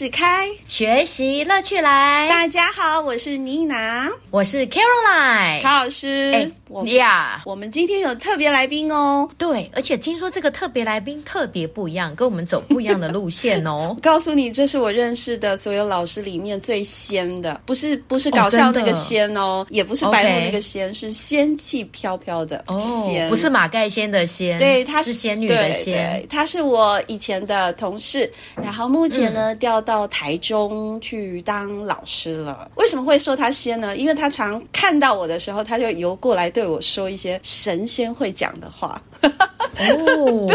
室开，学习乐趣来。大家好，我是妮娜，我是 Caroline，卡老师。哎呀，我们今天有特别来宾哦。对，而且听说这个特别来宾特别不一样，跟我们走不一样的路线哦。告诉你，这是我认识的所有老师里面最仙的，不是不是搞笑那个仙哦，哦也不是白目那个仙.是仙气飘飘的仙，不是马盖仙的仙，对，她是仙女的仙。她是我以前的同事，然后目前呢。嗯调到台中去当老师了。为什么会说他仙呢？因为他常看到我的时候，他就游过来对我说一些神仙会讲的话。哦，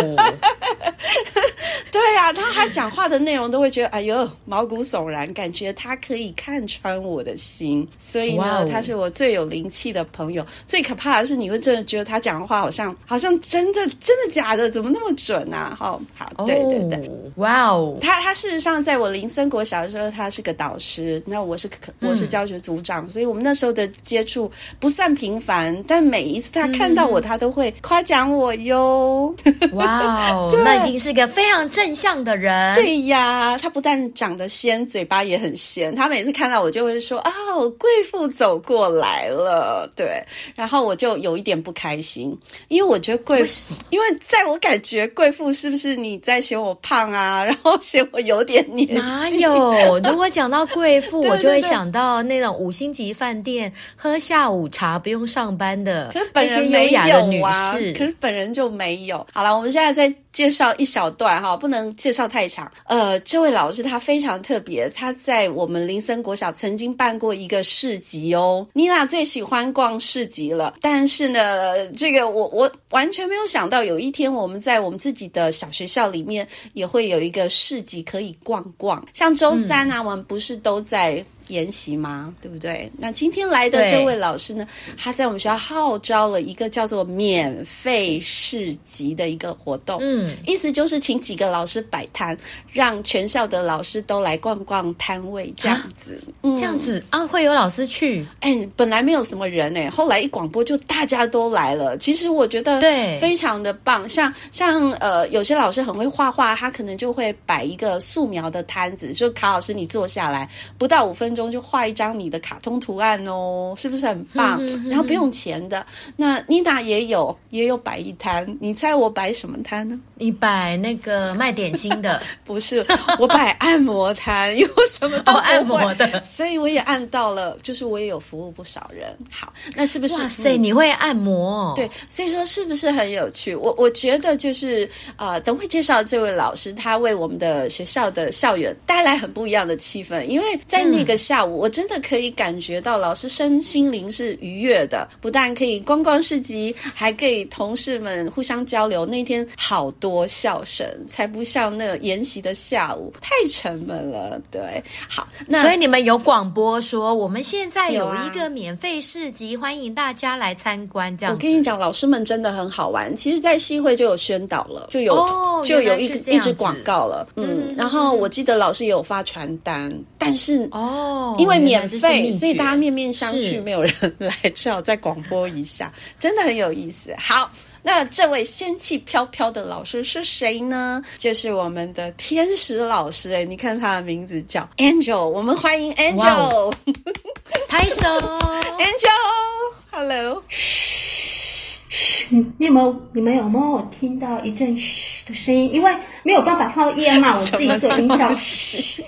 对呀、啊，他他讲话的内容都会觉得哎呦毛骨悚然，感觉他可以看穿我的心。所以呢.他是我最有灵气的朋友。最可怕的是，你会真的觉得他讲的话好像好像真的真的假的？怎么那么准啊？好，好，对对对，哇哦，他他事实上在。在我林森国小的时候，他是个导师，那我是我是教学组长，嗯，所以我们那时候的接触不算频繁，但每一次他看到我，嗯、他都会夸奖我哟。哇哦，那一定是个非常正向的人。对呀，他不但长得仙，嘴巴也很仙。他每次看到我就会说：“啊，贵妇走过来了。”对，然后我就有一点不开心，因为我觉得贵妇，因为在我感觉贵妇是不是你在嫌我胖啊？然后嫌我有点黏。哪 有？如果讲到贵妇，我就会想到那种五星级饭店喝下午茶不用上班的那些优雅的女士。可是本人就没有。好了，我们现在在。介绍一小段哈，不能介绍太长。呃，这位老师他非常特别，他在我们林森国小曾经办过一个市集哦。妮娜最喜欢逛市集了，但是呢，这个我我完全没有想到，有一天我们在我们自己的小学校里面也会有一个市集可以逛逛。像周三啊，嗯、我们不是都在。研习吗？对不对？那今天来的这位老师呢，他在我们学校号召了一个叫做“免费市集”的一个活动。嗯，意思就是请几个老师摆摊，让全校的老师都来逛逛摊位，这样子。嗯、这样子啊，会有老师去？哎，本来没有什么人哎，后来一广播就大家都来了。其实我觉得对，非常的棒。像像呃，有些老师很会画画，他可能就会摆一个素描的摊子，说卡老师你坐下来，不到五分。中就画一张你的卡通图案哦，是不是很棒？然后不用钱的。那妮娜也有也有摆一摊，你猜我摆什么摊呢？你摆那个卖点心的？不是，我摆按摩摊，因为我什么都、哦、按摩的，所以我也按到了，就是我也有服务不少人。好，那是不是？哇塞，你会按摩？对，所以说是不是很有趣？我我觉得就是呃，等会介绍这位老师，他为我们的学校的校园带来很不一样的气氛，因为在那个。下午我真的可以感觉到老师身心灵是愉悦的，不但可以逛逛市集，还可以同事们互相交流。那天好多笑声，才不像那个研习的下午太沉闷了。对，好，那所以你们有广播说我们现在有一个免费市集，欢迎大家来参观。这样，我跟你讲，老师们真的很好玩。其实，在西会就有宣导了，就有、哦、就有一一支广告了。嗯，然后我记得老师也有发传单，但是哦。因为免费，所以大家面面相觑，没有人来，只好再广播一下，真的很有意思。好，那这位仙气飘飘的老师是谁呢？就是我们的天使老师。哎，你看他的名字叫 Angel，我们欢迎 Angel，拍手，Angel，Hello。你你有没有你们有没有听到一阵嘘的声音？因为没有办法放到 EMR，我自己做音效。嘘嘘。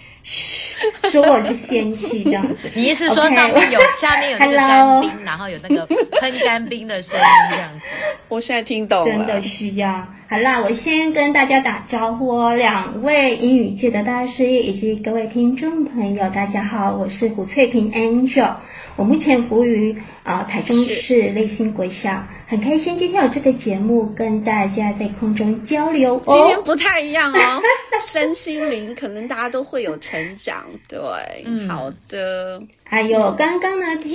说我是仙气这样子。你意思说上面有下面有那个干冰，然后有那个喷干冰的声音这样子？我现在听懂了，真的需要。好啦，我先跟大家打招呼哦，两位英语界的大师以及各位听众朋友，大家好，我是胡翠萍 Angel。我目前服务于啊、呃、台中市立新国小，很开心今天有这个节目跟大家在空中交流哦。今天不太一样哦，身心灵可能大家都会有成长，对，嗯，好的。还有刚刚呢，听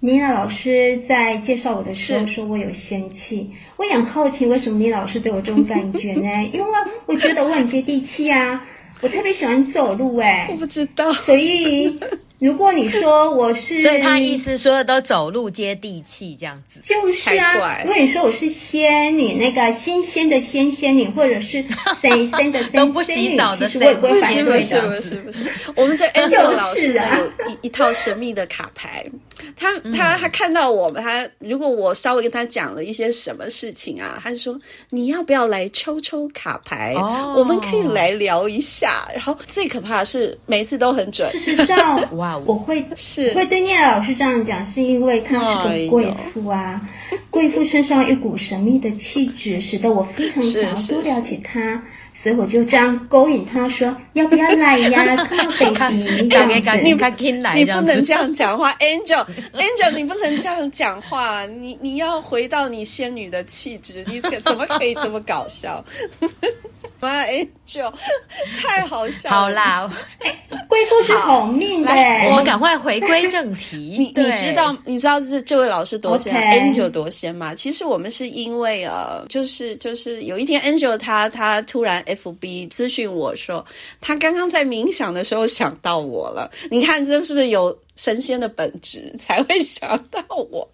妮娜老师在介绍我的时候说我有仙气，我也很好奇为什么妮娜老师对我这种感觉呢？因为我觉得我很接地气啊，我特别喜欢走路哎，我不知道，所以。如果你说我是，所以他意思说都走路接地气这样子，就是啊。如果你说我是仙女，那个新鲜的仙仙女，或者是谁仙的 仙仙女，都不洗澡的仙女，其实我也不会反对的。不是不是不是，我们这 Angel 老师有一一套神秘的卡牌。他他他看到我们，他如果我稍微跟他讲了一些什么事情啊，他就说你要不要来抽抽卡牌？哦，我们可以来聊一下。然后最可怕的是每次都很准。事实上，哇，我会是。会对聂老师这样讲，是因为他是个贵妇啊，贵妇身上一股神秘的气质，使得我非常想要多了解他。所以我就这样勾引他说：“要不要来呀？靠北极，这样子。”你你不能这样讲话，Angel，Angel，你不能这样讲话。你你要回到你仙女的气质，你 怎么可以这么搞笑？妈，Angel，太好笑了。好啦，贵妇是好命的。我们赶快回归正题。你你知道你知道这这位老师多仙，Angel 多仙吗？其实我们是因为呃，就是就是有一天，Angel 他他突然。FB 咨询我说，他刚刚在冥想的时候想到我了。你看，这是不是有神仙的本质才会想到我？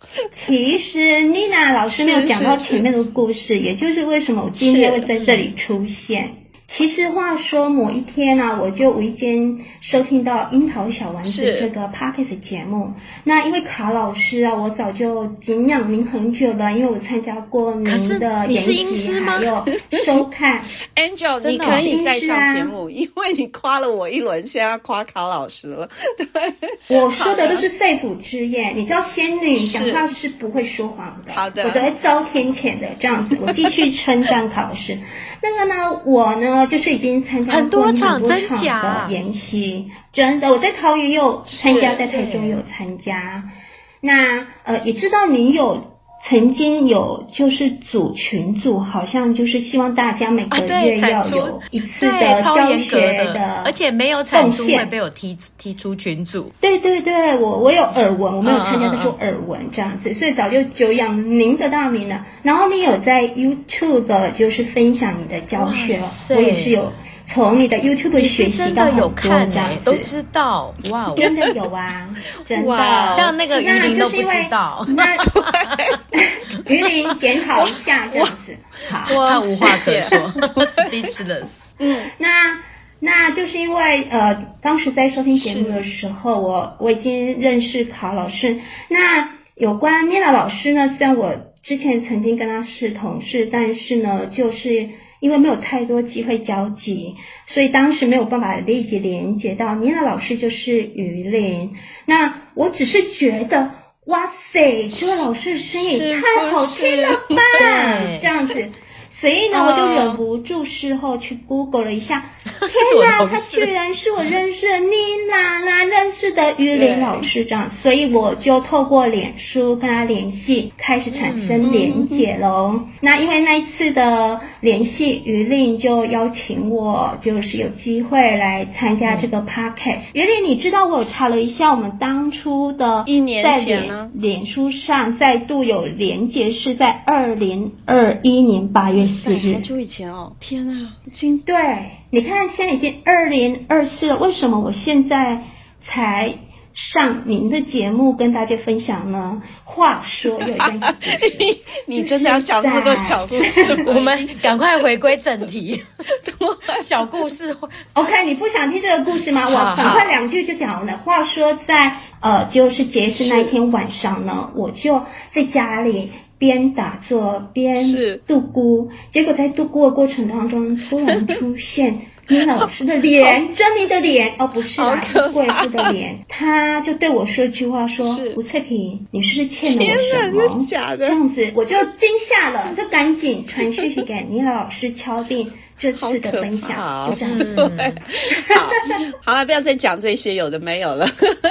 其实妮娜老师没有讲到前面的故事，是是也就是为什么我今天会在这里出现。其实话说，某一天呢、啊，我就无意间收听到《樱桃小丸子》这个 Podcast 节目。那因为卡老师啊，我早就敬仰您很久了，因为我参加过您的演习，还有收看。Angel，你可以再上节目，因为你夸了我一轮，现在要夸卡老师了。对，我说的都是肺腑之言。你知道，仙女讲话是不会说谎的，好的，我都会遭天谴的。这样子，我继续称赞卡老师。那个呢，我呢就是已经参加过很多场的研习，真的，我在桃园有参加，在台中有参加。那呃，也知道您有。曾经有就是组群组，好像就是希望大家每个月要有一次的教学的，而且没有产出会被我踢踢出群组。对对对，我我有耳闻，我没有参加，但是耳闻这样子，所以早就久仰您的大名了。然后你有在 YouTube 就是分享你的教学，我也是有。从你的 YouTube 学习到很多这样子，都知道哇，真的有啊，真的，像那个鱼鳞都不知道。那鱼鳞 检讨一下这样子，好，他无话可说，speechless。嗯，那那就是因为呃，当时在收听节目的时候，我我已经认识卡老师。那有关米娜老师呢，虽然我之前曾经跟他是同事，但是呢，就是。因为没有太多机会交集，所以当时没有办法立即连接到您的老师就是于林。那我只是觉得，哇塞，这位老师的声音也太好听了吧，这样子。所以呢，我就忍不住事后去 Google 了一下，天哪，他居然是我认识的妮娜娜认识的于林老师这样，所以我就透过脸书跟他联系，开始产生连结喽。那因为那一次的联系，于林就邀请我，就是有机会来参加这个 podcast。于林，你知道我有查了一下，我们当初的一年前呢，脸书上再度有连结，是在二零二一年八月。很久以前哦，天啊，已经对，你看现在已经二零二四了，为什么我现在才上您的节目跟大家分享呢？话说有一件事，你真的要讲那么多小故事？我们赶快回归正题，小故事。OK，你不想听这个故事吗？我很快两句就讲完了。话说在呃，就是节日那一天晚上呢，我就在家里。边打坐边度孤，结果在度孤的过程当中，突然出现 你老师的脸，珍妮的脸，哦，不是啊，是贵妇的脸。他就对我说一句话，说：“吴翠萍，你是不是欠了我什么？”假的。这样子，我就惊吓了，就赶紧传讯息给李老师敲定。这次的分享就这样 子，好，好了，不要再讲这些有的没有了。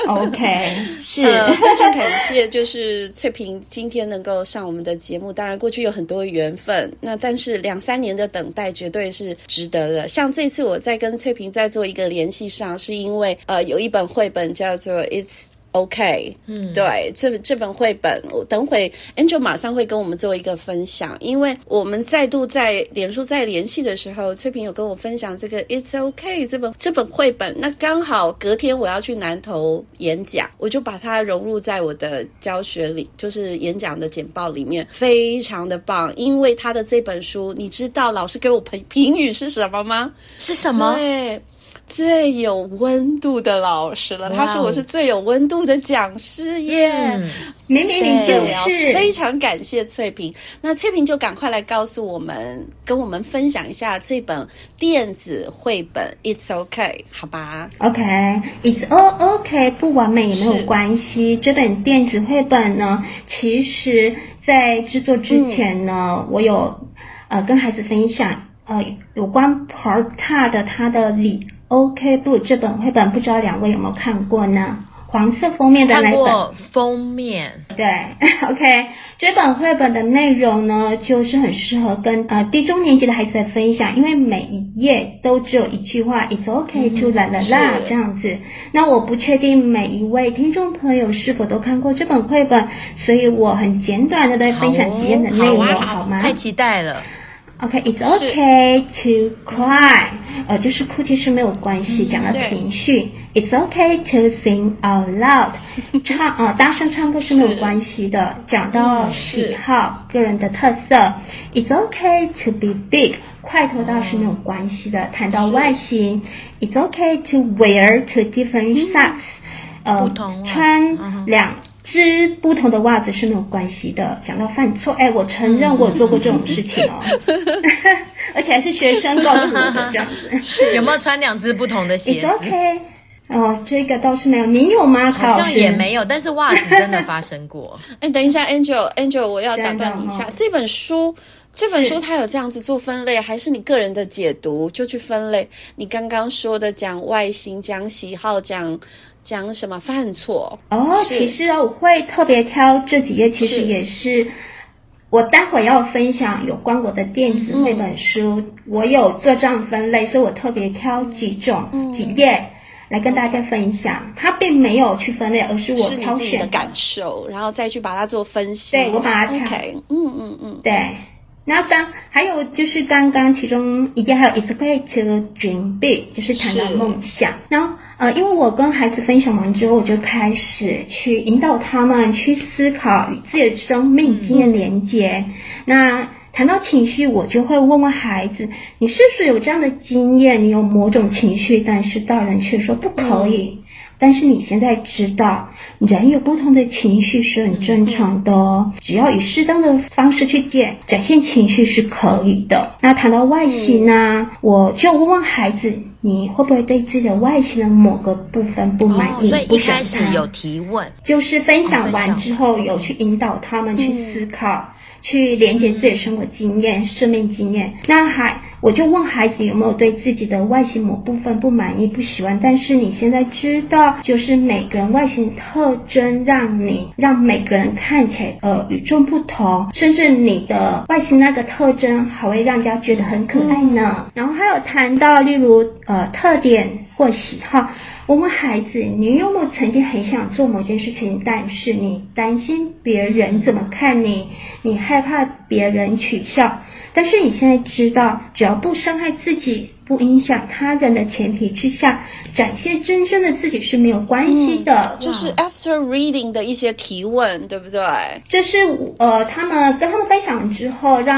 OK，是、呃，非常感谢，就是翠萍今天能够上我们的节目。当然，过去有很多缘分，那但是两三年的等待绝对是值得的。像这次我在跟翠萍在做一个联系上，是因为呃有一本绘本叫做《It's》。OK，嗯，对，这这本绘本，我等会 Angel 马上会跟我们做一个分享，因为我们再度在脸书再联系的时候，翠萍有跟我分享这个 It's OK 这本这本绘本，那刚好隔天我要去南投演讲，我就把它融入在我的教学里，就是演讲的简报里面，非常的棒，因为他的这本书，你知道老师给我评评语是什么吗？是什么？对。最有温度的老师了，他说我是最有温度的讲师耶。嗯、明明你就是非常感谢翠萍，那翠萍就赶快来告诉我们，跟我们分享一下这本电子绘本《It's OK》，好吧？OK，It's all OK，不完美也没有关系。这本电子绘本呢，其实在制作之前呢，嗯、我有呃跟孩子分享呃有关 Porta 的他的理。OK 不，这本绘本不知道两位有没有看过呢？黄色封面的那本。看过封面。对，OK，这本绘本的内容呢，就是很适合跟呃低中年级的孩子来分享，因为每一页都只有一句话，It's OK to la la la 这样子。那我不确定每一位听众朋友是否都看过这本绘本，所以我很简短的来分享几页的内容，好，好吗？太期待了。OK，It's okay to cry，呃，就是哭泣是没有关系，讲到情绪。It's okay to sing out loud，唱呃大声唱歌是没有关系的，讲到喜好个人的特色。It's okay to be big，块头倒是没有关系的，谈到外形。It's okay to wear two different socks，呃，穿两。织不同的袜子是没有关系的。讲到犯错，哎，我承认我做过这种事情哦，而且还是学生告诉我的这样子。有没有穿两只不同的鞋子？It's OK，哦，这个倒是没有。你有吗？好像也没有，但是袜子真的发生过。哎，等一下，Angel，Angel，我要打断你一下。哦、这本书，这本书它有这样子做分类，还是你个人的解读就去分类？你刚刚说的讲外形、讲喜好、讲。讲什么犯错？哦，其实我会特别挑这几页，其实也是我待会要分享有关我的电子绘本书，嗯、我有做这样分类，所以我特别挑几种、嗯、几页来跟大家分享。它并没有去分类，而是我挑选的，感受，然后再去把它做分析。对，我把它挑。Okay, 嗯嗯嗯，对。那刚还有就是刚刚其中一页还有 It's to dream big，就是谈到梦想。然后呃，因为我跟孩子分享完之后，我就开始去引导他们去思考与自己的生命经验连接。嗯、那谈到情绪，我就会问问孩子：你是不是有这样的经验？你有某种情绪，但是大人却说不可以。嗯但是你现在知道，人有不同的情绪是很正常的哦。只要以适当的方式去见展现情绪是可以的。那谈到外形呢，嗯、我就问问孩子，你会不会对自己的外形的某个部分不满意？哦、所以一开始有提问，就是分享完之后有去引导他们去思考，嗯、去连接自己的生活经验、嗯、生命经验。那还。我就问孩子有没有对自己的外形某部分不满意、不喜欢？但是你现在知道，就是每个人外形特征让你让每个人看起来呃与众不同，甚至你的外形那个特征还会让人家觉得很可爱呢。然后还有谈到例如呃特点或喜好，我们孩子，你有没有曾经很想做某件事情，但是你担心别人怎么看你，你害怕别人取笑？但是你现在知道，只要不伤害自己，不影响他人的前提之下，展现真正的自己是没有关系的。嗯、这是 after reading 的一些提问，对不对？这是呃，他们跟他们分享之后，让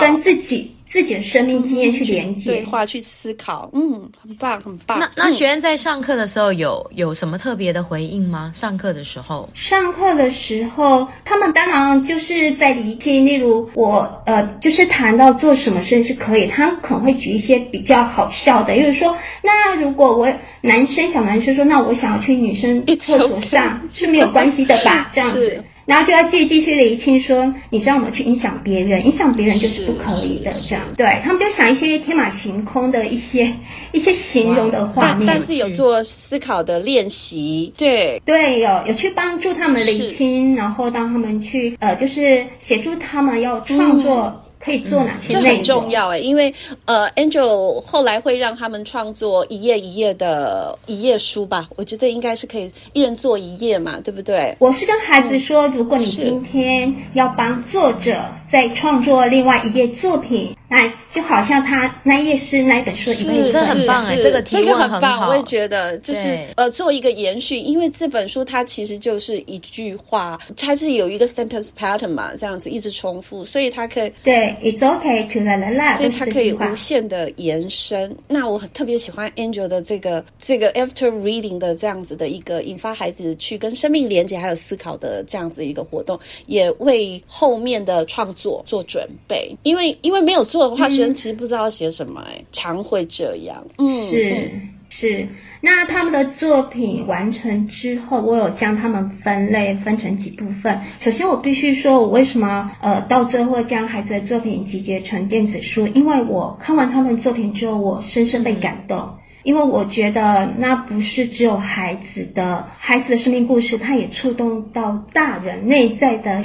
跟自己自己的生命经验去连接、对话、去思考。嗯，很棒，很棒。那那学员在上课的时候有有什么特别的回应吗？上课的时候，上课的时候，他们当然就是在理清，例如我呃，就是谈到做什么事是可以，他们可能会举一些比较好笑的，就是说，那如果我男生小男生说，那我想要去女生厕所上是没有关系的吧？这样子。然后就要继续继续厘清说，你知道我们去影响别人，影响别人就是不可以的，这样。对，他们就想一些天马行空的一些一些形容的画面，但，是有做思考的练习，对对，有有去帮助他们厘清，然后当他们去呃，就是协助他们要创作。嗯可以做哪些？这很重要哎，因为呃，Angel 后来会让他们创作一页一页的一页书吧，我觉得应该是可以一人做一页嘛，对不对？我是跟孩子说，如果你今天要帮作者在创作另外一页作品。哎，就好像他那页是那本书一个，这很棒哎，这个提问很，这个很棒，我也觉得就是呃，做一个延续，因为这本书它其实就是一句话，它是有一个 sentence pattern 嘛，这样子一直重复，所以它可以对，it's okay to la la la，所以它可以无限的延伸。那我很特别喜欢 Angel 的这个这个 after reading 的这样子的一个引发孩子去跟生命连接还有思考的这样子一个活动，也为后面的创作做准备，因为因为没有做。的话，学生其实不知道写什么，哎、嗯，常会这样。嗯，是是。那他们的作品完成之后，我有将他们分类分成几部分。首先，我必须说，我为什么呃到最后将孩子的作品集结成电子书？因为我看完他们的作品之后，我深深被感动。嗯因为我觉得那不是只有孩子的孩子的生命故事，它也触动到大人内在的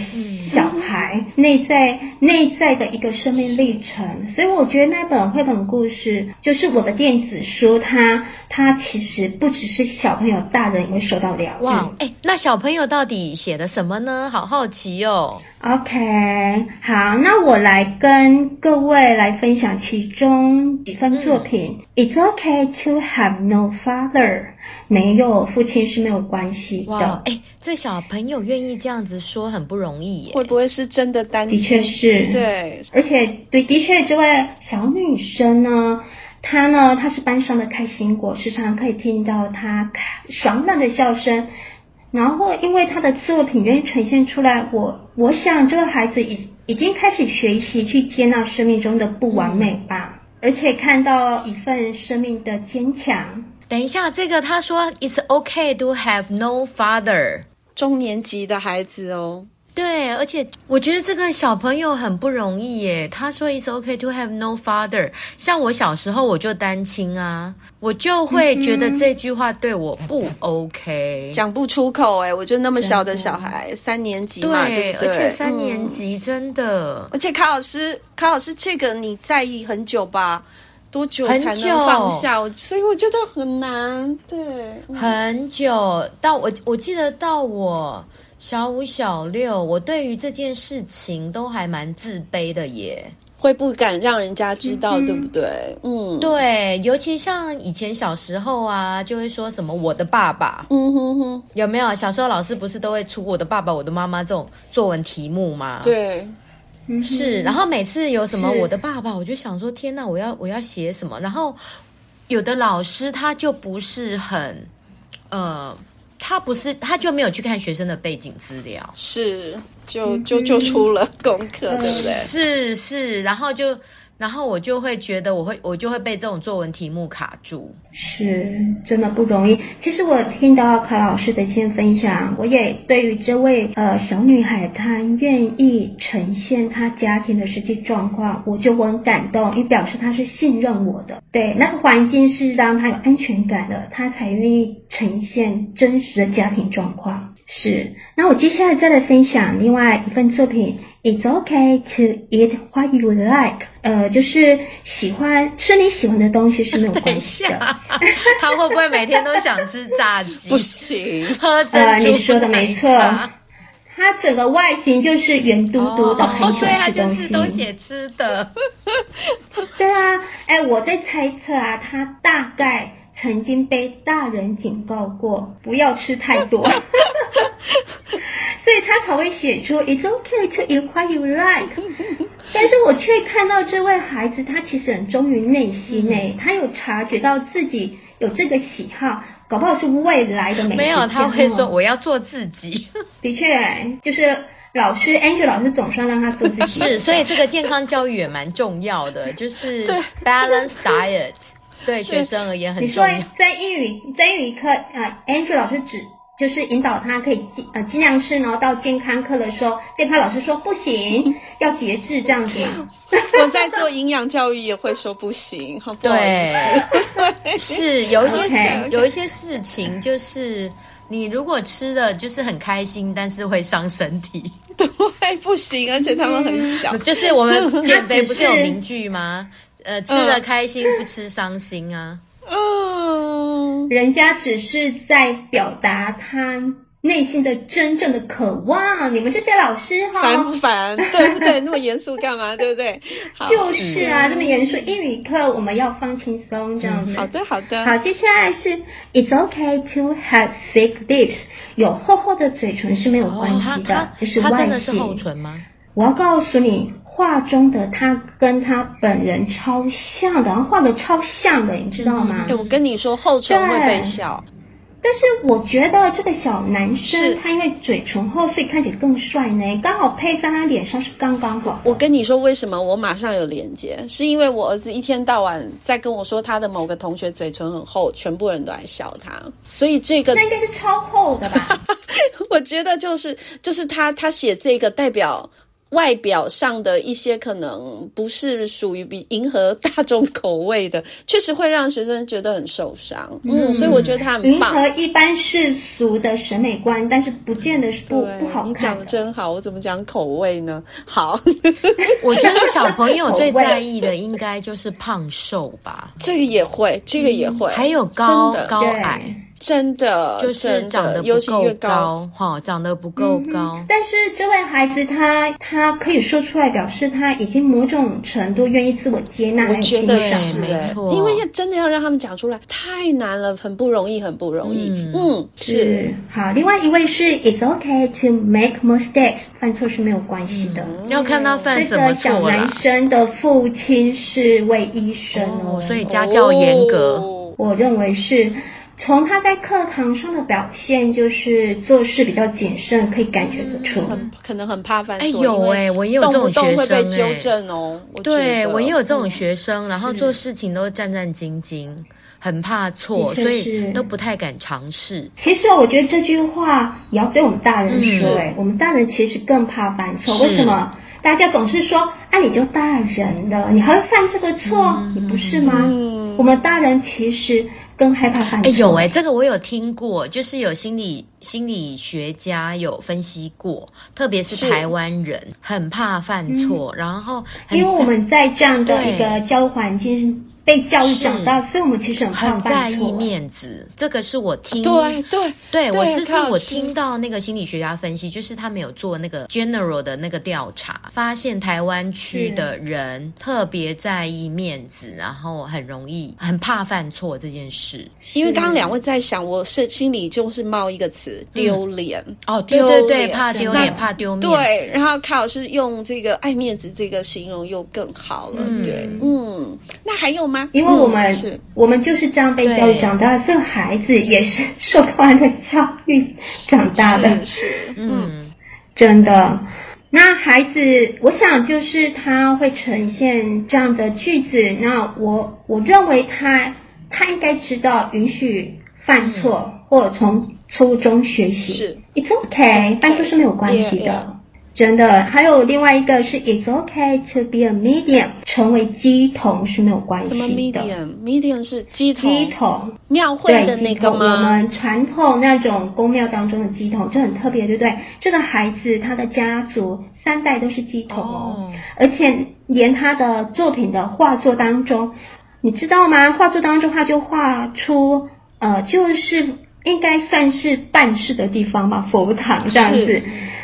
小孩内在内在的一个生命历程。所以我觉得那本绘本故事就是我的电子书，它它其实不只是小朋友，大人也会受到疗愈。哇，哎，那小朋友到底写的什么呢？好好奇哦。OK，好，那我来跟各位来分享其中几份作品。嗯、It's okay to have no father，没有父亲是没有关系的。哇，哎，这小朋友愿意这样子说很不容易耶。会不会是真的单亲？的确是，对，而且对，的确这位小女生呢，她呢，她是班上的开心果，时常可以听到她爽朗的笑声。然后，因为他的作品愿意呈现出来，我我想这个孩子已已经开始学习去接纳生命中的不完美吧，而且看到一份生命的坚强。等一下，这个他说 "It's okay to have no father"，中年级的孩子哦。对，而且我觉得这个小朋友很不容易耶。他说 "It's okay to have no father"，像我小时候我就单亲啊，我就会觉得这句话对我不 OK，讲不出口哎。我就那么小的小孩，三年级嘛，对，对，对，而且三年级真的，而且卡老师，卡老师，这个你在意很久吧？多久才能放下？所以我觉得很难。对，很久到我我记得到我。小五、小六，我对于这件事情都还蛮自卑的耶，会不敢让人家知道，嗯、对不对？嗯，对，尤其像以前小时候啊，就会说什么我的爸爸，嗯哼哼，有没有？小时候老师不是都会出我的爸爸、我的妈妈这种作文题目吗？对，是。然后每次有什么我的爸爸，我就想说天哪，我要我要写什么？然后有的老师他就不是很，呃。他不是，他就没有去看学生的背景资料，是，就就就出了功课，对不对？是是，然后就。然后我就会觉得，我会我就会被这种作文题目卡住，是真的不容易。其实我听到卡老师的一些分享，我也对于这位呃小女孩，她愿意呈现她家庭的实际状况，我就很感动，也表示她是信任我的。对，那个环境是让她有安全感的，她才愿意呈现真实的家庭状况。是，那我接下来再来分享另外一份作品。It's okay to eat what you like。呃，就是喜欢吃你喜欢的东西是没有关系的。他会不会每天都想吃炸鸡？不行，喝珍珠呃，你说的没错。它整个外形就是圆嘟嘟的，很喜欢吃东西。就是都写吃的。对啊，哎，我在猜测啊，他大概曾经被大人警告过，不要吃太多。所以他才会写出 "It's okay to eat what you like"。但是我却看到这位孩子，他其实很忠于内心诶、嗯，他有察觉到自己有这个喜好，搞不好是未来的美。没有，他会说我要做自己。的确，就是老师 Angel 老师总是要让他做自己。是，所以这个健康教育也蛮重要的，就是 balance diet，对学生而言很重要。你说在英语在英语课啊，Angel 老师指。就是引导他可以尽呃尽量吃，然后到健康课的时候，健康老师说不行，要节制这样子嘛。我在做营养教育也会说不行，好不好？对，是有一些事，okay, okay. 有一些事情就是你如果吃的就是很开心，但是会伤身体，对，不行，而且他们很小。就是我们 减肥不是有名句吗？呃，吃的开心，不吃伤心啊。哦，人家只是在表达他内心的真正的渴望。你们这些老师哈，烦不烦？对不对？那么严肃干嘛？对不对？就是啊，这么严肃。英语课我们要放轻松，这样子。嗯、好的，好的。好，接下来是 It's okay to have thick lips。有厚厚的嘴唇是没有关系的，哦、就是外形。它真的是厚唇吗？我要告诉你。画中的他跟他本人超像的，然后画的超像的，你知道吗？哎，我跟你说，厚唇会被笑。但是我觉得这个小男生他因为嘴唇厚，所以看起来更帅呢。刚好配在他脸上是刚刚好。我跟你说为什么？我马上有连接，是因为我儿子一天到晚在跟我说他的某个同学嘴唇很厚，全部人都在笑他，所以这个那应该是超厚的吧？我觉得就是就是他他写这个代表。外表上的一些可能不是属于比迎合大众口味的，确实会让学生觉得很受伤。嗯，所以我觉得他很棒。迎合一般世俗的审美观，但是不见得是不不好看。讲的真好，我怎么讲口味呢？好，我觉得小朋友最在意的应该就是胖瘦吧。这个也会，这个也会，嗯、还有高高矮。真的就是长得不够高，哈，长得不够高。但是这位孩子他他可以说出来，表示他已经某种程度愿意自我接纳。我觉得是，没错。因为要真的要让他们讲出来，太难了，很不容易，很不容易。嗯，嗯是，是。好，另外一位是 It's okay to make mistakes，犯错是没有关系的。嗯、要看他犯什么错了。这个小男生的父亲是位医生哦，哦，所以家教严格。哦、我认为是。从他在课堂上的表现，就是做事比较谨慎，可以感觉得出。很可能很怕犯错。哎有哎、欸，我也有这种学生哎、欸。纠正哦。对我也有这种学生，然后做事情都战战兢兢，很怕错，所以都不太敢尝试。其实我觉得这句话也要对我们大人说哎、嗯，我们大人其实更怕犯错。为什么？大家总是说啊，你就大人了，你还会犯这个错？嗯、你不是吗、嗯？我们大人其实。更害怕犯错。哎，有哎，这个我有听过，就是有心理心理学家有分析过，特别是台湾人很怕犯错，嗯、然后因为我们在这样的一个教育环境。被教育长大，所以我们其实很，很在意面子。这个是我听，对对对，我是是我听到那个心理学家分析，就是他们有做那个 general 的那个调查，发现台湾区的人特别在意面子，然后很容易很怕犯错这件事。因为刚刚两位在想，我是心里就是冒一个词丢脸哦，对对对，怕丢脸，怕丢面子。对，然后卡老师用这个爱面子这个形容又更好了。嗯、对，嗯，那还有吗？因为我们、嗯、我们就是这样被教育长大的，所以孩子也是受过的教育长大的。是，是，嗯，真的。那孩子，我想就是他会呈现这样的句子。那我我认为他他应该知道允许犯错，嗯、或者从错误中学习。是，It's okay，犯错是没有关系的。Yeah, yeah. 真的，还有另外一个是，It's okay to be a medium，成为鸡童是没有关系的。什么 medium？medium 是鸡童。乩童，庙会的那个吗？我们传统那种宫庙当中的鸡童，就很特别，对不对？这个孩子他的家族三代都是鸡童哦，而且连他的作品的画作当中，你知道吗？画作当中他就画出，呃，就是应该算是办事的地方吧，佛堂这样子。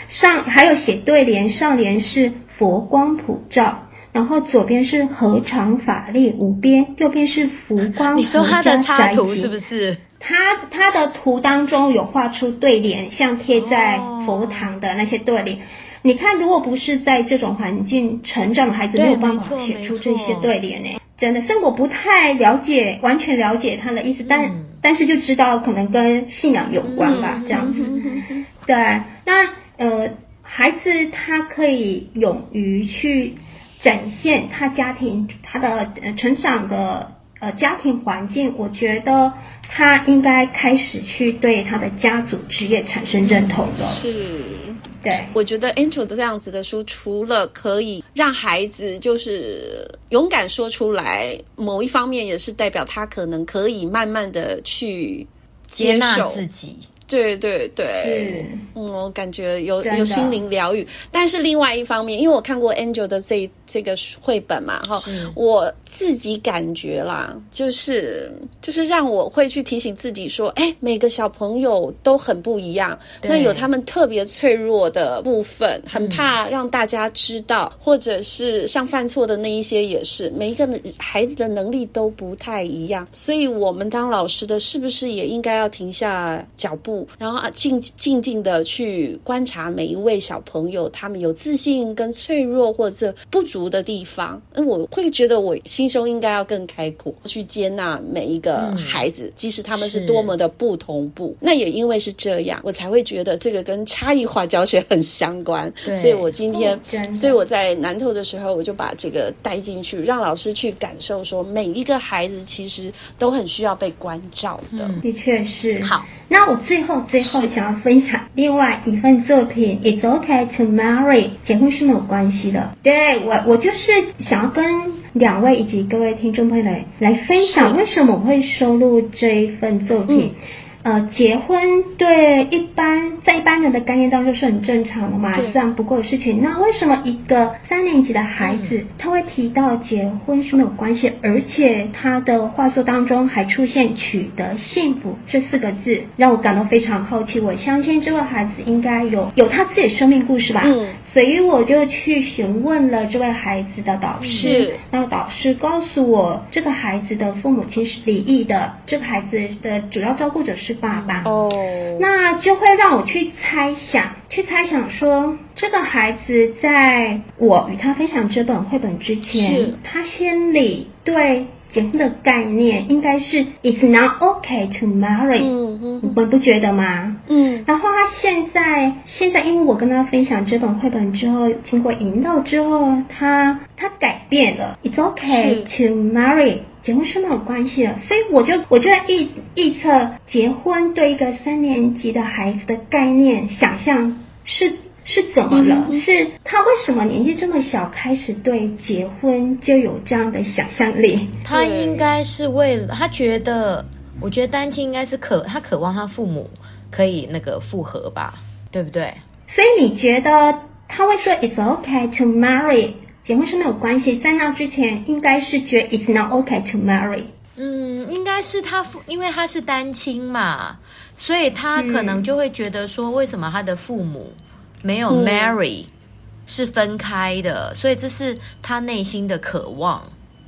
上还有写对联，上联是佛光普照，然后左边是合常法力无边，右边是佛光。你说他的插图是不是？他他的图当中有画出对联，像贴在佛堂的那些对联。你看，如果不是在这种环境成长的孩子，没有办法写出这些对联呢。真的，虽然我不太了解，完全了解他的意思，但、嗯、但是就知道可能跟信仰有关吧，嗯、这样子。对，那呃，孩子他可以勇于去展现他家庭他的呃成长的呃家庭环境，我觉得他应该开始去对他的家族职业产生认同了。嗯、是。对，我觉得 Angel 的这样子的书，除了可以让孩子就是勇敢说出来，某一方面也是代表他可能可以慢慢的去接纳自己。对对对，嗯，我感觉有有心灵疗愈。但是另外一方面，因为我看过 Angel 的这这个绘本嘛，哈，我自己感觉啦，就是就是让我会去提醒自己说，哎，每个小朋友都很不一样，那有他们特别脆弱的部分，很怕让大家知道，嗯、或者是像犯错的那一些也是，每一个孩子的能力都不太一样，所以我们当老师的，是不是也应该要停下脚步？然后啊，静静静的去观察每一位小朋友，他们有自信跟脆弱或者不足的地方。嗯，我会觉得我心胸应该要更开阔，去接纳每一个孩子，嗯、即使他们是多么的不同步。那也因为是这样，我才会觉得这个跟差异化教学很相关。对，所以我今天，哦、所以我在南投的时候，我就把这个带进去，让老师去感受说，每一个孩子其实都很需要被关照的。嗯、的确是。好，那我最后。最后想要分享另外一份作品，It's okay to marry，结婚是没有关系的。对，我，我就是想要跟两位以及各位听众朋友来来分享，为什么我会收录这一份作品。嗯呃，结婚对一般在一般人的概念当中是很正常的嘛，自然不过的事情。那为什么一个三年级的孩子、嗯、他会提到结婚是没有关系，而且他的话术当中还出现取得幸福这四个字，让我感到非常好奇。我相信这位孩子应该有有他自己的生命故事吧。嗯。所以我就去询问了这位孩子的导师，是那导师告诉我，这个孩子的父母亲是离异的，这个孩子的主要照顾者是爸爸。哦，那就会让我去猜想，去猜想说，这个孩子在我与他分享这本绘本之前，他心里对。结婚的概念应该是 It's not okay to marry，嗯嗯，你们不觉得吗？嗯，然后他现在现在，因为我跟他分享这本绘本之后，经过引导之后，他他改变了，It's okay to marry，结婚是没有关系的，所以我就我就在预预测结婚对一个三年级的孩子的概念想象是。是怎么了？嗯、是他为什么年纪这么小，开始对结婚就有这样的想象力？他应该是为了他觉得，我觉得单亲应该是渴他渴望他父母可以那个复合吧，对不对？所以你觉得他会说 "It's okay to marry"，结婚是没有关系，在那之前应该是觉得 "It's not okay to marry"。嗯，应该是他父，因为他是单亲嘛，所以他可能就会觉得说，为什么他的父母？没有 marry，嗯，是分开的，所以这是他内心的渴望。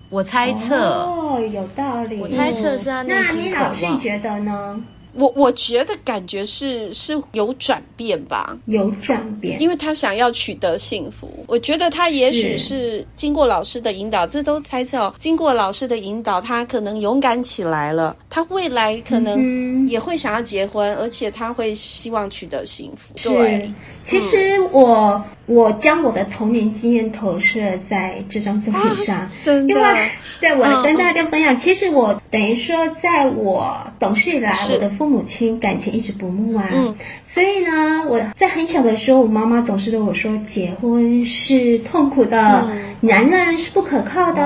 我猜测哦，有道理。我猜测是他内心渴望。那你老师觉得呢？我我觉得感觉是是有转变吧，有转变，因为他想要取得幸福。我觉得他也许是经过老师的引导，这都猜测哦。经过老师的引导，他可能勇敢起来了。他未来可能也会想要结婚，嗯、而且他会希望取得幸福。对。其实我、嗯、我将我的童年经验投射在这张作品上，啊、因为对我跟大家分享，嗯、其实我等于说，在我懂事以来，我的父母亲感情一直不睦啊。嗯。所以呢，我在很小的时候，我妈妈总是对我说，结婚是痛苦的，嗯、男人是不可靠的，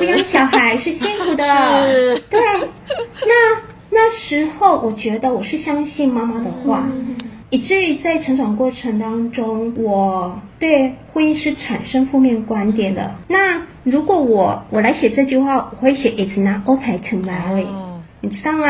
抚养小孩是辛苦的。是对。那那时候，我觉得我是相信妈妈的话。嗯以至于在成长过程当中，我对婚姻是产生负面观点的。那如果我我来写这句话，我会写 It's not okay to marry，你知道吗？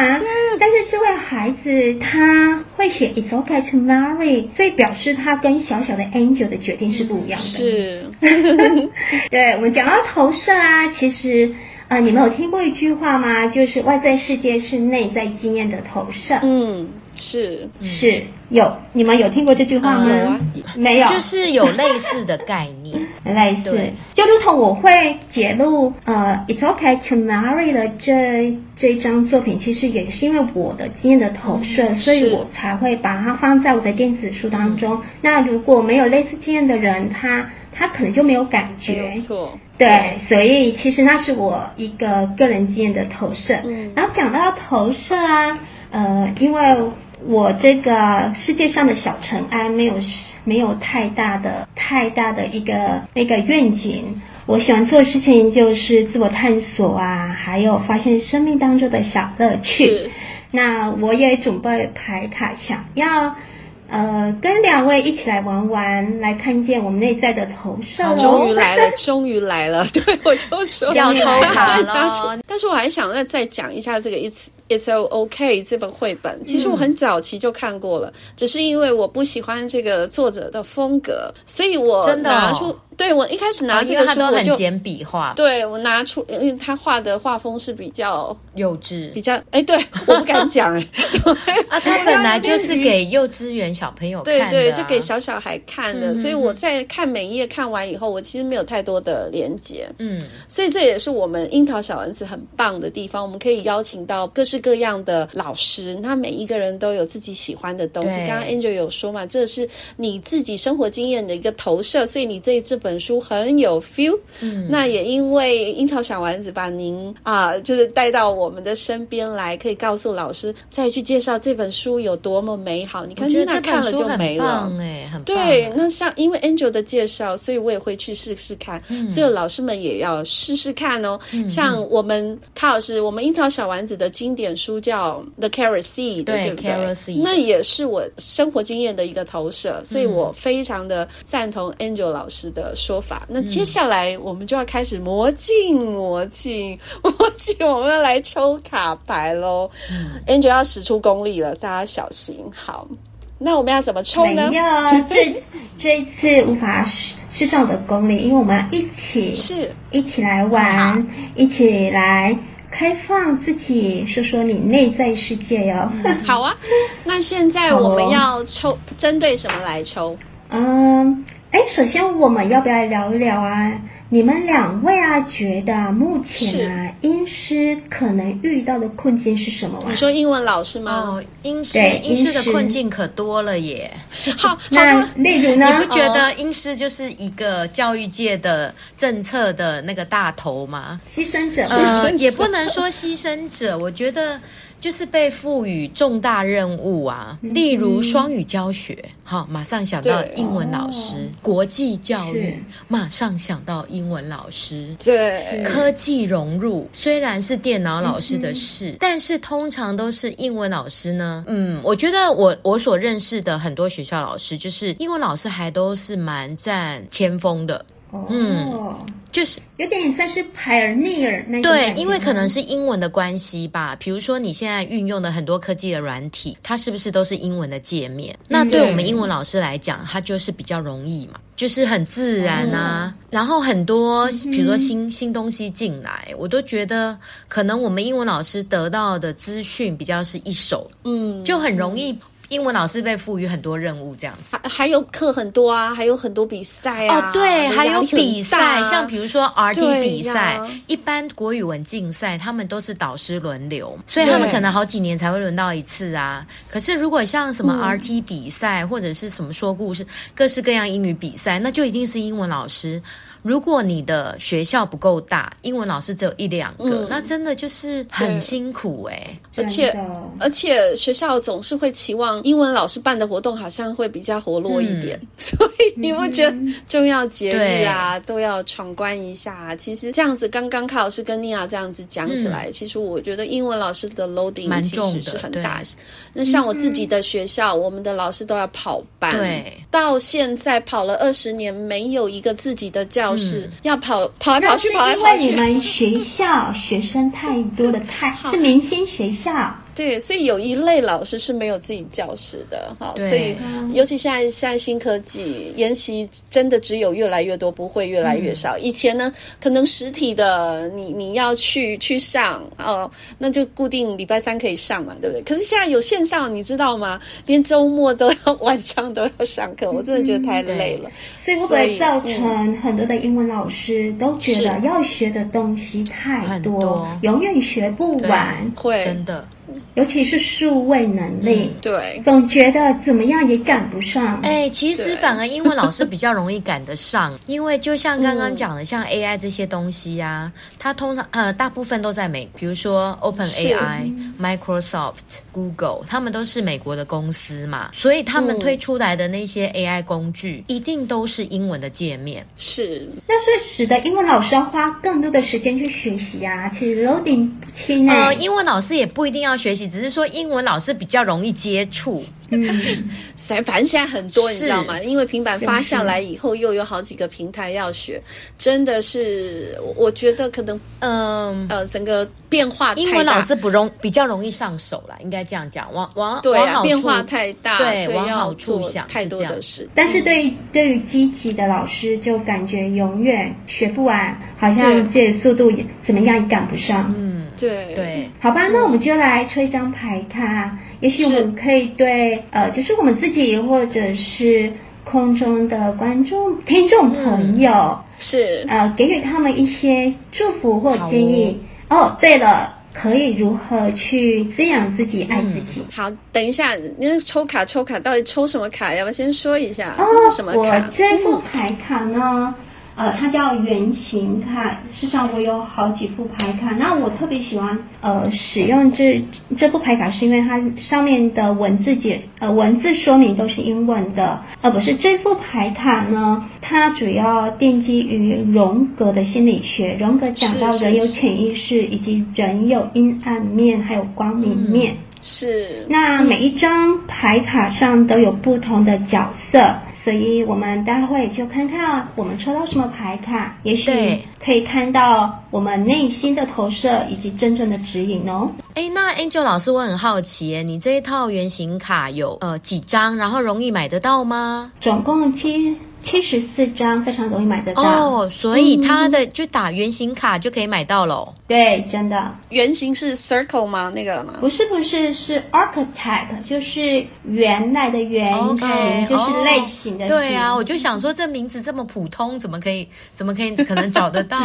但是这位孩子他会写 It's okay to marry，所以表示他跟小小的 Angel 的决定是不一样的。是，对，我们讲到投射啊，其实啊、呃，你们有听过一句话吗？就是外在世界是内在经验的投射。嗯。是。是有，你们有听过这句话吗？没有，就是有类似的概念，类似，对，就如同我会揭露呃，It's okay to marry 的这这一张作品，其实也是因为我的经验的投射，嗯、所以我才会把它放在我的电子书当中。那如果没有类似经验的人，他他可能就没有感觉，没错，对，对，所以其实那是我一个个人经验的投射。嗯，然后讲到投射啊，呃，因为。我这个世界上的小尘埃没有没有太大的太大的一个那个愿景。我喜欢做的事情就是自我探索啊，还有发现生命当中的小乐趣。那我也准备排卡，想要呃跟两位一起来玩玩，来看见我们内在的投射。哦终于来了，终于来了！对，我就说要抽卡了。但是我还想再再讲一下这个意思。It's OK 这本绘本，其实我很早期就看过了，嗯，只是因为我不喜欢这个作者的风格，所以我拿出。对，我一开始拿这个书，他都很简笔画。对，我拿出，因为他画的画风是比较幼稚，比较哎，对，我不敢讲哎。啊，他本来就是给幼稚园小朋友看的，啊，对对，就给小小孩看的。嗯、所以我在看每一页看完以后，我其实没有太多的连接。嗯，所以这也是我们樱桃小丸子很棒的地方，我们可以邀请到各式各样的老师，那每一个人都有自己喜欢的东西。刚刚 Angel 有说嘛，这是你自己生活经验的一个投射，所以你这这。本书很有 feel，嗯，那也因为樱桃小丸子把您啊，就是带到我们的身边来，可以告诉老师再去介绍这本书有多么美好。你看，那看了就没了，哎，很棒。对，那像因为 Angel 的介绍，所以我也会去试试看。嗯，所以老师们也要试试看哦。嗯，像我们卡老师，我们樱桃小丸子的经典书叫《The Carrot Seed》，对不对？Carrot Seed，那也是我生活经验的一个投射，所以我非常的赞同 Angel 老师的。说法，那接下来我们就要开始魔镜，魔镜，魔镜，我们要来抽卡牌喽。嗯，Angel 要使出功力了，大家小心。好，那我们要怎么抽呢？没有，这这一次无法施上我的功力，因为我们要一起是一起来玩，一起来开放自己，说说你内在世界哟。嗯、好啊，那现在我们要抽，哦、针对什么来抽？嗯。哎，首先我们要不要聊一聊啊？你们两位啊，觉得目前啊，英师可能遇到的困境是什么？你说英文老师吗？哦，英师，英师的困境可多了耶。好，那例如呢？你不觉得英师就是一个教育界的政策的那个大头吗？牺牲者，呃，也不能说牺牲者，我觉得。就是被赋予重大任务啊，例如双语教学，好，马上想到英文老师；国际教育，马上想到英文老师。对，科技融入虽然是电脑老师的事，但是通常都是英文老师呢。嗯，我觉得我我所认识的很多学校老师，就是英文老师还都是蛮占前锋的。嗯，就是有点算是 pioneer 那种。对，因为可能是英文的关系吧。比如说你现在运用的很多科技的软体，它是不是都是英文的界面？嗯、那对我们英文老师来讲，它就是比较容易嘛，就是很自然啊。哦、然后很多比如说新新东西进来，我都觉得可能我们英文老师得到的资讯比较是一手，嗯，就很容易。英文老师被赋予很多任务，这样子，还还有课很多啊，还有很多比赛啊。哦，对，还有比赛，像比如说 RT 比赛，一般国语文竞赛，他们都是导师轮流，所以他们可能好几年才会轮到一次啊。可是如果像什么 RT 比赛，嗯，或者是什么说故事，各式各样英语比赛，那就一定是英文老师。如果你的学校不够大，英文老师只有一两个，嗯、那真的就是很辛苦哎、欸。而且而且学校总是会期望英文老师办的活动好像会比较活络一点，嗯、所以你会觉得重要节日啊、嗯、都要闯关一下、啊。其实这样子，刚刚卡老师跟妮娅这样子讲起来、嗯，其实我觉得英文老师的 loading 其实是很大。那像我自己的学校、嗯，我们的老师都要跑班，对，到现在跑了二十年，没有一个自己的教。是、嗯、要跑跑来跑去，跑来跑去。因为你们学校学生太多的太是明星学校，对，所以有一类老师是没有自己教室的，哈，所以尤其现在现在新科技研习真的只有越来越多，不会越来越少。嗯、以前呢，可能实体的你你要去去上哦，那就固定礼拜三可以上嘛，对不对？可是现在有线上，你知道吗？连周末都要 晚上都要上课，我真的觉得太累了。嗯、所以会不会造成很多的英文老师都觉得要学的东西太多，多永远学不完？会真的。尤其是数位能力，嗯、对，总觉得怎么样也赶不上。哎，其实反而英文老师比较容易赶得上，因为就像刚刚讲的，像 AI 这些东西啊，嗯、它通常呃大部分都在美国，比如说 OpenAI、Microsoft、Google，他们都是美国的公司嘛，所以他们推出来的那些 AI 工具，一定都是英文的界面。是，那是使得英文老师要花更多的时间去学习啊，其实有点不轻哎。呃，英文老师也不一定要学学习。只是说英文老师比较容易接触，嗯，反正现在很多你知道吗？因为平板发下来以后，又有好几个平台要学，真的是我觉得可能，嗯呃，整个变化太大，英文老师不容比较容易上手啦，应该这样讲。往往对啊，变化太大，对，往好处想太多的事。但是对对于积极的老师，就感觉永远学不完，好像这速度也怎么样也赶不上，嗯。对对，好吧，那我们就来抽一张牌卡。也许我们可以对呃，就是我们自己或者是空中的观众、听众朋友，嗯、是呃，给予他们一些祝福或建议。哦，哦，对了，可以如何去滋养自己、爱自己？嗯、好，等一下，您抽卡抽卡，到底抽什么卡？要不要先说一下？哦、这是什么卡？我这副牌卡呢？呃，它叫圆形卡。事实上，我有好几副牌卡。那我特别喜欢呃使用这这副牌卡，是因为它上面的文字解呃文字说明都是英文的。呃，不是这副牌卡呢，它主要奠基于荣格的心理学。荣格讲到人有潜意识，以及人有阴暗面，还有光明面。嗯、是。那每一张牌卡上都有不同的角色。所以我们待会就看看我们抽到什么牌卡，也许可以看到我们内心的投射以及真正的指引哦。哎，那 Angel 老师，我很好奇，你这一套原型卡有呃几张，然后容易买得到吗？总共七。七十四张非常容易买得到哦，所以它的就打圆形卡就可以买到喽。对，真的。圆形是 circle 吗？那个吗？不是，不是，是 architect，就是原来的圆形，okay, 就是类型的、哦。对啊，我就想说这名字这么普通，怎么可以，怎么可以 可能找得到？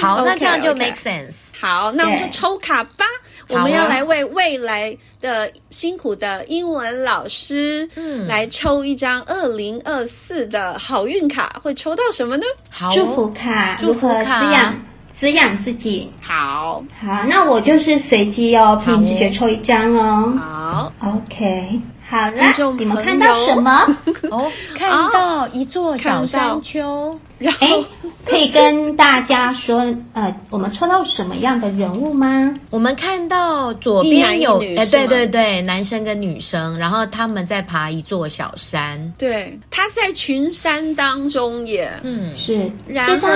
好，那这样就 make sense。好，那我们就抽卡吧。我们要来为未来的辛苦的英文老师，嗯，来抽一张二零二四的好运卡，会抽到什么呢？好，祝福卡，祝福卡，滋养滋养自己。好，好，那我就是随机哦，凭直觉抽一张哦。好，OK。好了，你们看到什么？哦，看到一座小山丘。然后可以跟大家说，呃，我们抽到什么样的人物吗？我们看到左边有，哎，对对对，男生跟女生，然后他们在爬一座小山。对，他在群山当中耶。嗯，是。然后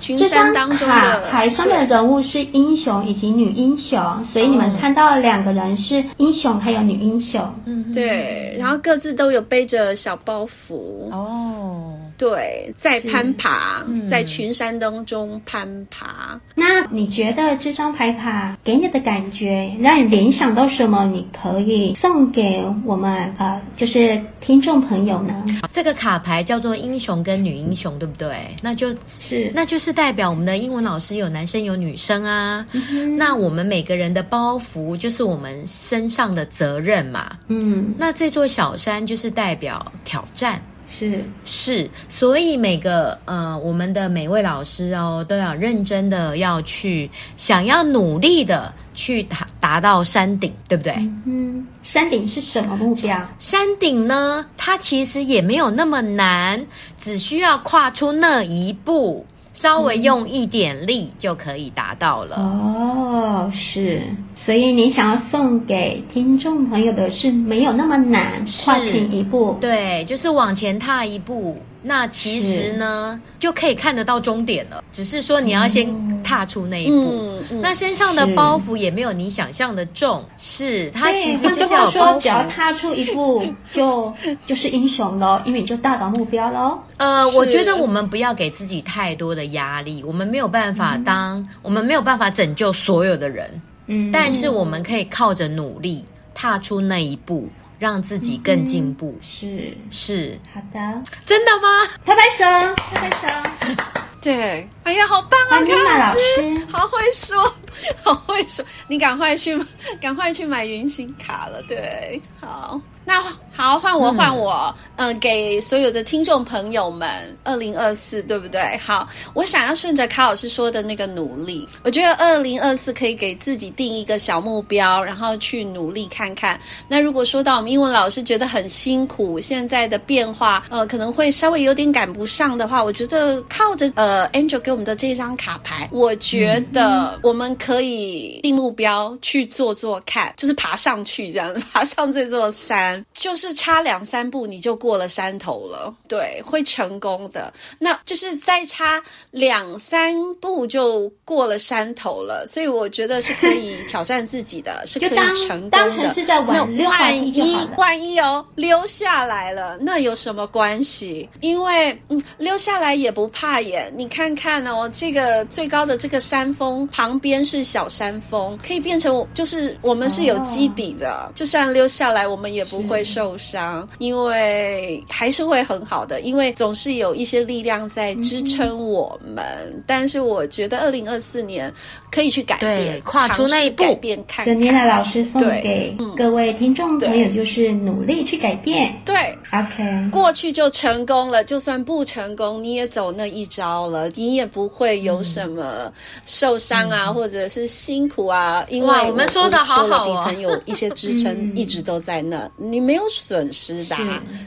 群山当中的海上的人物是英雄以及女英雄，所以你们看到两个人是英雄还有女英雄。嗯，对，然后各自都有背着小包袱。哦。对，在攀爬，嗯、在群山当中攀爬。那你觉得这张牌卡给你的感觉，让你联想到什么？你可以送给我们呃，就是听众朋友呢？这个卡牌叫做英雄跟女英雄，对不对？那就是，那就是代表我们的英文老师有男生有女生啊。嗯、那我们每个人的包袱就是我们身上的责任嘛。嗯，那这座小山就是代表挑战。是是，所以每个呃，我们的每位老师哦，都要认真的要去，想要努力的去达达到山顶，对不对？嗯，山顶是什么目标？山顶呢，它其实也没有那么难，只需要跨出那一步，稍微用一点力就可以达到了。哦，是。所以你想要送给听众朋友的是没有那么难，跨前一步，对，就是往前踏一步。那其实呢，就可以看得到终点了。只是说你要先踏踏出那一步。嗯嗯、那身上的包袱也没有你想象的重，是它其实就是要包袱。只要踏出一步就 就是英雄了，因为你就达到目标了。呃，我觉得我们不要给自己太多的压力，我们没有办法当，嗯、我们没有办法拯救所有的人。嗯，但是我们可以靠着努力踏出那一步。让自己更进步，是。是。好的，真的吗？拍拍手，拍拍手，对，哎呀，好棒啊！康老师，好会说，好会说，你赶快去，赶快去买云行卡了，对，好。那好，换我换我，嗯、呃，给所有的听众朋友们，二零二四对不对？好，我想要顺着卡老师说的那个努力，我觉得二零二四可以给自己定一个小目标，然后去努力看看。那如果说到我们英文老师觉得很辛苦，现在的变化，呃，可能会稍微有点赶不上的话，我觉得靠着呃 Angel 给我们的这张卡牌，我觉得我们可以定目标去做做看，就是爬上去这样，爬上这座山。就是差两三步你就过了山头了，对，会成功的。那就是再差两三步就过了山头了，所以我觉得是可以 挑战自己的，是可以成功的。那万一万一哦，溜下来了，那有什么关系？因为嗯，溜下来也不怕耶。你看看哦，这个最高的这个山峰旁边是小山峰，可以变成就是我们是有基底的，哦、就算溜下来，我们也。不会受伤，因为还是会很好的，因为总是有一些力量在支撑我们。嗯、但是我觉得二零二四年可以去改变，跨出那一步，改变看看。妮娜老师送给各位听众朋友就是努力去改变。对，OK，过去就成功了，就算不成功，你也走那一招了，你也不会有什么受伤啊，嗯、或者是辛苦啊。因为我，们说的好好底层有一些支撑，一直都在那。嗯你没有损失的，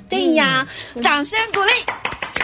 对呀，掌声鼓励。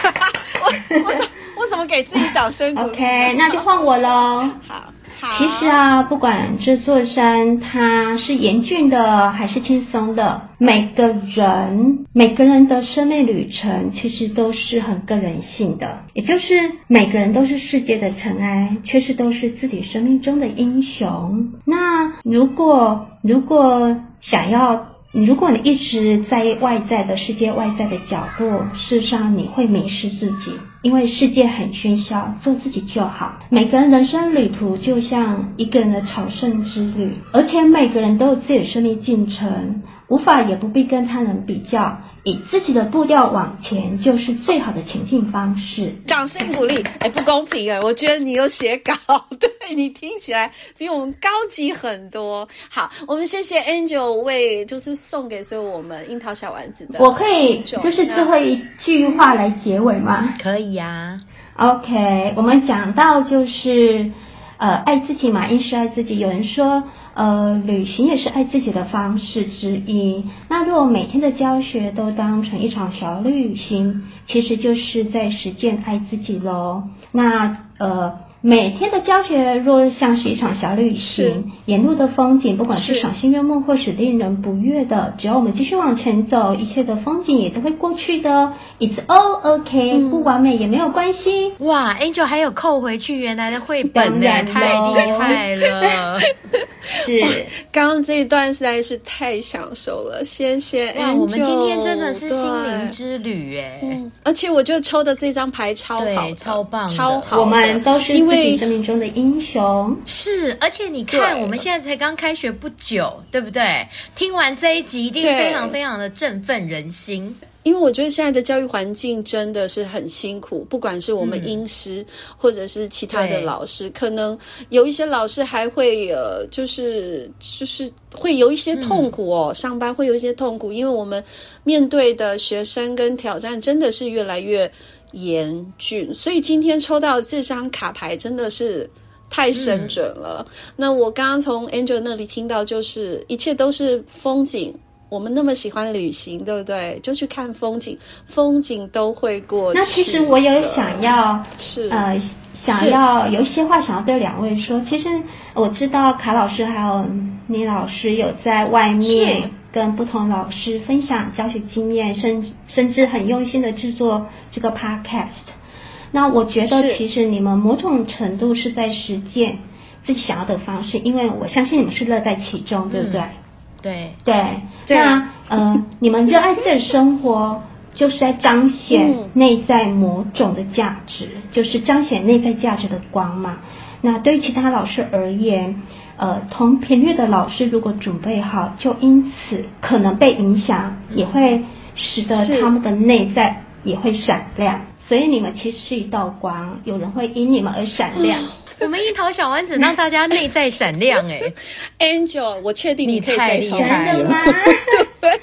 我我怎我怎么给自己掌声鼓励？OK，那就换我喽。好，好。其实啊，不管这座山它是严峻的还是轻松的，每个人每个人的生命旅程其实都是很个人性的，也就是每个人都是世界的尘埃，却是都是自己生命中的英雄。那如果如果想要。如果你一直在外在的世界、外在的角落，事实上你会迷失自己，因为世界很喧嚣，做自己就好。每个人人生旅途就像一个人的朝圣之旅，而且每个人都有自己的生命进程，无法也不必跟他人比较。以自己的步调往前，就是最好的前进方式。掌声鼓励，哎，不公平哎！我觉得你有写稿，对，你听起来比我们高级很多。好，我们谢谢 Angel 为就是送给所有我们樱桃小丸子的。我可以就是最后一句话来结尾吗？可以呀、啊。OK，我们讲到就是呃，爱自己嘛，应是爱自己。有人说。呃，旅行也是爱自己的方式之一。那如果每天的教学都当成一场小旅行，其实就是在实践爱自己喽。那呃。每天的教学若像是一场小旅行，沿路的风景，不管是赏心悦目或是令人不悦的，只要我们继续往前走，一切的风景也都会过去的。It's all okay，、嗯、不完美也没有关系。哇，Angel 还有扣回去原来的绘本呢，太厉害了！是，刚刚这一段实在是太享受了，谢谢 Angel。哇，我们今天真的是心灵之旅哎、嗯，而且我觉得抽的这张牌超好，超棒，超好。我们都是因为。自己生命中的英雄是，而且你看，我们现在才刚开学不久，对不对？听完这一集，一定非常非常的振奋人心。因为我觉得现在的教育环境真的是很辛苦，不管是我们英师，嗯、或者是其他的老师，可能有一些老师还会呃，就是就是会有一些痛苦哦，嗯、上班会有一些痛苦，因为我们面对的学生跟挑战真的是越来越。严峻，所以今天抽到这张卡牌真的是太神准了。嗯、那我刚刚从 Angel 那里听到，就是一切都是风景。我们那么喜欢旅行，对不对？就去看风景，风景都会过去。那其实我有想要，是呃，想要有一些话想要对两位说。其实我知道卡老师还有倪老师有在外面。跟不同老师分享教学经验，甚甚至很用心的制作这个 podcast。那我觉得其实你们某种程度是在实践自己想要的方式，因为我相信你们是乐在其中，对不对？嗯、对对。那呃，你们热爱自己的生活，就是在彰显内在某种的价值，嗯、就是彰显内在价值的光嘛。那对于其他老师而言，呃，同频率的老师如果准备好，就因此可能被影响，也会使得他们的内在也会闪亮。所以你们其实是一道光，有人会因你们而闪亮。我们樱桃小丸子让大家内在闪亮，哎，Angel，我确定你可以太厉害了。对。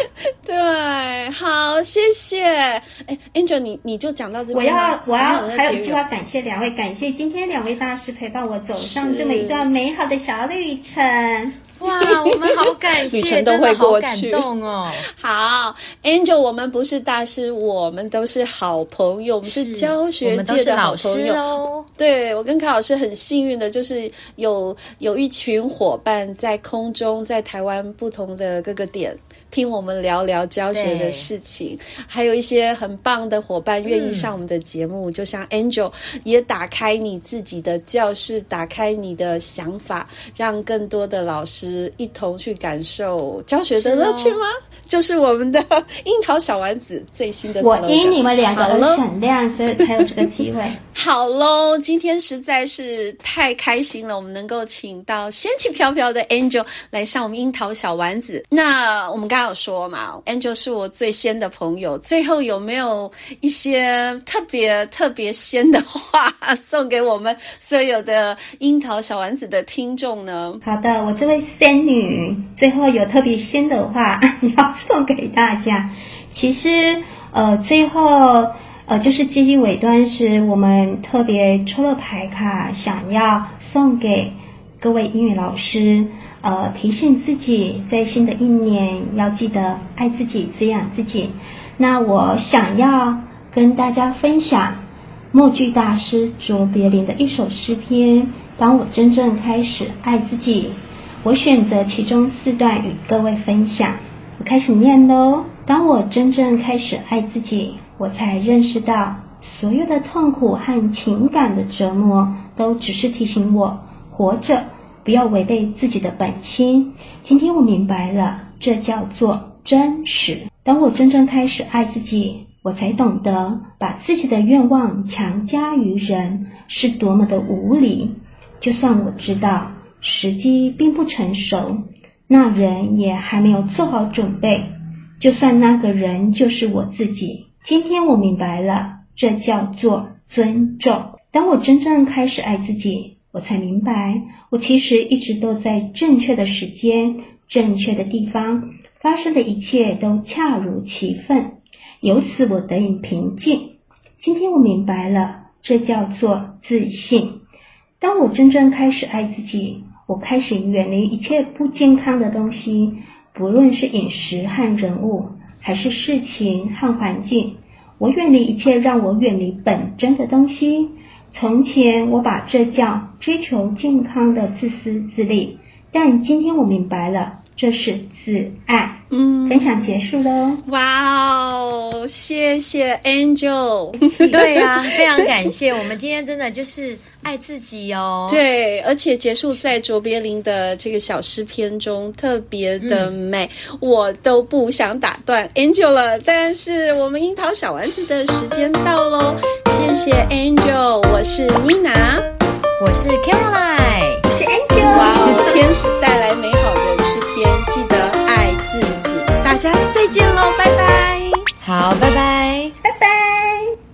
对，好，谢谢。哎，Angel，你你就讲到这边。我要，我要，还有一句话，感谢两位，感谢今天两位大师陪伴我走上这么一段美好的小旅程。哇，我们好感谢，旅程都会好感动哦。好，Angel，我们不是大师，我们都是好朋友，我们是教学界的好朋友哦。对，我跟卡老师很幸运的，就是有有一群伙伴在空中，在台湾不同的各个点。听我们聊聊教学的事情，还有一些很棒的伙伴愿意上我们的节目，嗯、就像 Angel 也打开你自己的教室，打开你的想法，让更多的老师一同去感受教学的乐趣吗？就是我们的樱桃小丸子最新的。我因你们两个而闪亮，所以才有这个机会。好喽，今天实在是太开心了，我们能够请到仙气飘飘的 Angel 来上我们樱桃小丸子。那我们刚刚有说嘛，Angel 是我最仙的朋友。最后有没有一些特别特别仙的话送给我们所有的樱桃小丸子的听众呢？好的，我这位仙女最后有特别仙的话 要送给大家。其实，呃，最后。呃，就是积极尾端时，我们特别抽了牌卡，想要送给各位英语老师，呃，提醒自己在新的一年要记得爱自己，滋养自己。那我想要跟大家分享默剧大师卓别林的一首诗篇。当我真正开始爱自己，我选择其中四段与各位分享。我开始念喽。当我真正开始爱自己。我才认识到，所有的痛苦和情感的折磨，都只是提醒我活着，不要违背自己的本心。今天我明白了，这叫做真实。当我真正开始爱自己，我才懂得把自己的愿望强加于人是多么的无理。就算我知道时机并不成熟，那人也还没有做好准备，就算那个人就是我自己。今天我明白了，这叫做尊重。当我真正开始爱自己，我才明白，我其实一直都在正确的时间、正确的地方，发生的一切都恰如其分，由此我得以平静。今天我明白了，这叫做自信。当我真正开始爱自己，我开始远离一切不健康的东西，不论是饮食和人物。还是事情和环境，我远离一切让我远离本真的东西。从前我把这叫追求健康的自私自利，但今天我明白了，这是自爱。嗯，分享结束喽。哇哦，谢谢 Angel。对呀、啊，非常感谢。我们今天真的就是。爱自己哦，对，而且结束在卓别林的这个小诗篇中，特别的美，嗯、我都不想打断 Angel 了。但是我们樱桃小丸子的时间到喽，谢谢 Angel，我是 Nina，我是 Caroline，我是 Angel。哇哦，天使带来美好记得爱自己。大家再见喽，拜拜。好，拜拜。